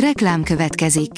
Reklám következik.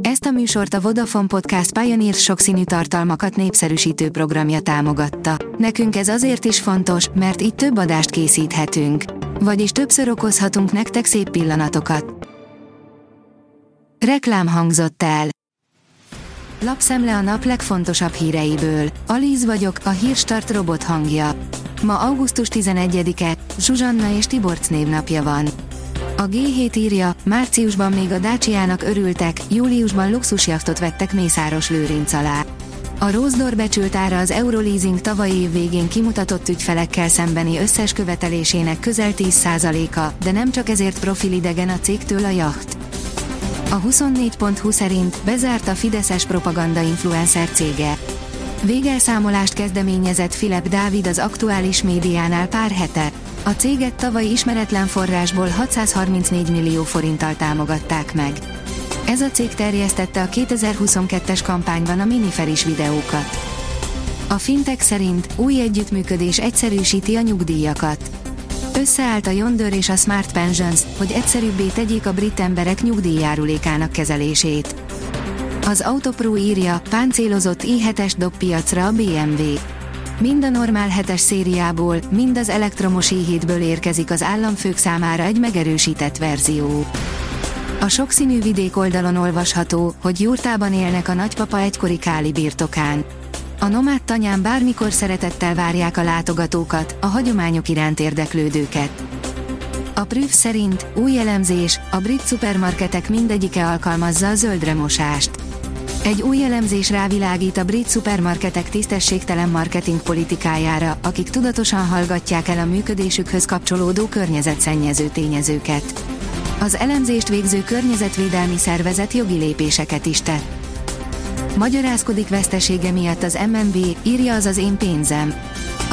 Ezt a műsort a Vodafone Podcast Pioneer sokszínű tartalmakat népszerűsítő programja támogatta. Nekünk ez azért is fontos, mert így több adást készíthetünk. Vagyis többször okozhatunk nektek szép pillanatokat. Reklám hangzott el. Lapszemle a nap legfontosabb híreiből. Alíz vagyok, a hírstart robot hangja. Ma augusztus 11-e, Zsuzsanna és Tiborc névnapja van. A G7 írja, márciusban még a Dacia-nak örültek, júliusban luxusjachtot vettek Mészáros Lőrinc alá. A Rózdor becsült ára az Euroleasing tavalyi év végén kimutatott ügyfelekkel szembeni összes követelésének közel 10%-a, de nem csak ezért profilidegen a cégtől a jacht. A 24.20 szerint bezárt a Fideszes propaganda influencer cége. Végelszámolást kezdeményezett Filip Dávid az aktuális médiánál pár hete. A céget tavaly ismeretlen forrásból 634 millió forinttal támogatták meg. Ez a cég terjesztette a 2022-es kampányban a miniferis videókat. A Fintech szerint új együttműködés egyszerűsíti a nyugdíjakat. Összeállt a Yonder és a Smart Pensions, hogy egyszerűbbé tegyék a brit emberek nyugdíjjárulékának kezelését. Az Autopro írja, páncélozott i7-es dob a BMW. Mind a normál hetes szériából, mind az elektromos i7-ből érkezik az államfők számára egy megerősített verzió. A sokszínű vidék oldalon olvasható, hogy jurtában élnek a nagypapa egykori káli birtokán. A nomád tanyán bármikor szeretettel várják a látogatókat, a hagyományok iránt érdeklődőket. A Prüf szerint új elemzés, a brit szupermarketek mindegyike alkalmazza a zöldre mosást. Egy új elemzés rávilágít a brit szupermarketek tisztességtelen marketing politikájára, akik tudatosan hallgatják el a működésükhöz kapcsolódó környezetszennyező tényezőket. Az elemzést végző környezetvédelmi szervezet jogi lépéseket is tett. Magyarázkodik vesztesége miatt az MNB, írja az az én pénzem.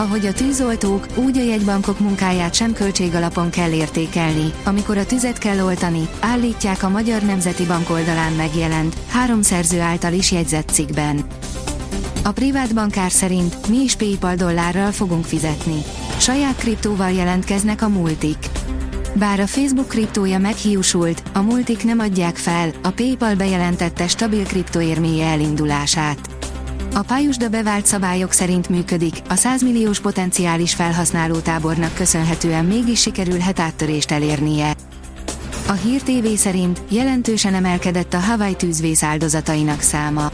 Ahogy a tűzoltók, úgy a jegybankok munkáját sem költségalapon kell értékelni, amikor a tüzet kell oltani, állítják a Magyar Nemzeti Bank oldalán megjelent, három szerző által is jegyzett cikkben. A privát bankár szerint mi is PayPal dollárral fogunk fizetni. Saját kriptóval jelentkeznek a multik. Bár a Facebook kriptója meghiúsult, a multik nem adják fel, a PayPal bejelentette stabil kriptoérméje elindulását. A pályusda bevált szabályok szerint működik, a 100 milliós potenciális felhasználó tábornak köszönhetően mégis sikerülhet áttörést elérnie. A Hír TV szerint jelentősen emelkedett a Hawaii tűzvész áldozatainak száma.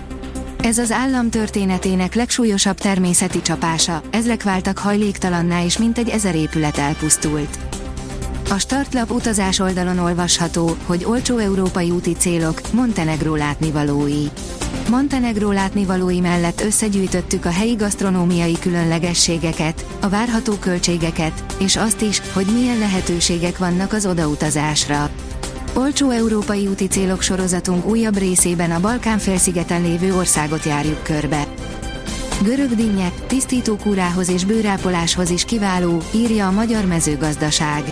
Ez az állam történetének legsúlyosabb természeti csapása, ezek váltak hajléktalanná és mintegy ezer épület elpusztult. A startlap utazás oldalon olvasható, hogy olcsó európai úti célok, Montenegró látnivalói. Montenegró látnivalói mellett összegyűjtöttük a helyi gasztronómiai különlegességeket, a várható költségeket, és azt is, hogy milyen lehetőségek vannak az odautazásra. Olcsó európai úti célok sorozatunk újabb részében a Balkán-félszigeten lévő országot járjuk körbe. Görög dinnye, tisztítókúrához és bőrápoláshoz is kiváló, írja a Magyar Mezőgazdaság.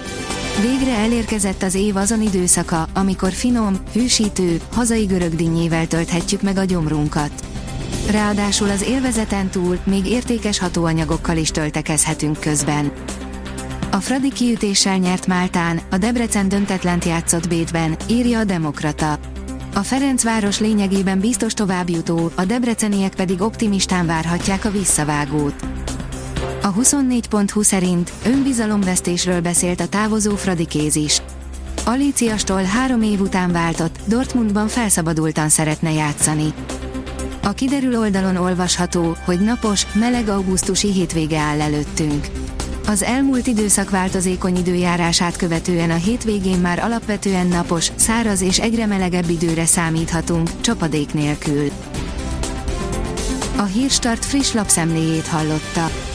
Végre elérkezett az év azon időszaka, amikor finom, hűsítő, hazai görög dinnyével tölthetjük meg a gyomrunkat. Ráadásul az élvezeten túl még értékes hatóanyagokkal is töltekezhetünk közben. A Fradi kiütéssel nyert Máltán, a Debrecen döntetlent játszott Bétben, írja a Demokrata. A Ferencváros lényegében biztos továbbjutó, a debreceniek pedig optimistán várhatják a visszavágót. A 24.20 szerint önbizalomvesztésről beszélt a távozó Fradi Kéz is. Alíciastól három év után váltott, Dortmundban felszabadultan szeretne játszani. A kiderül oldalon olvasható, hogy napos, meleg augusztusi hétvége áll előttünk. Az elmúlt időszak változékony időjárását követően a hétvégén már alapvetően napos, száraz és egyre melegebb időre számíthatunk, csapadék nélkül. A Hírstart friss lapszemléjét hallotta.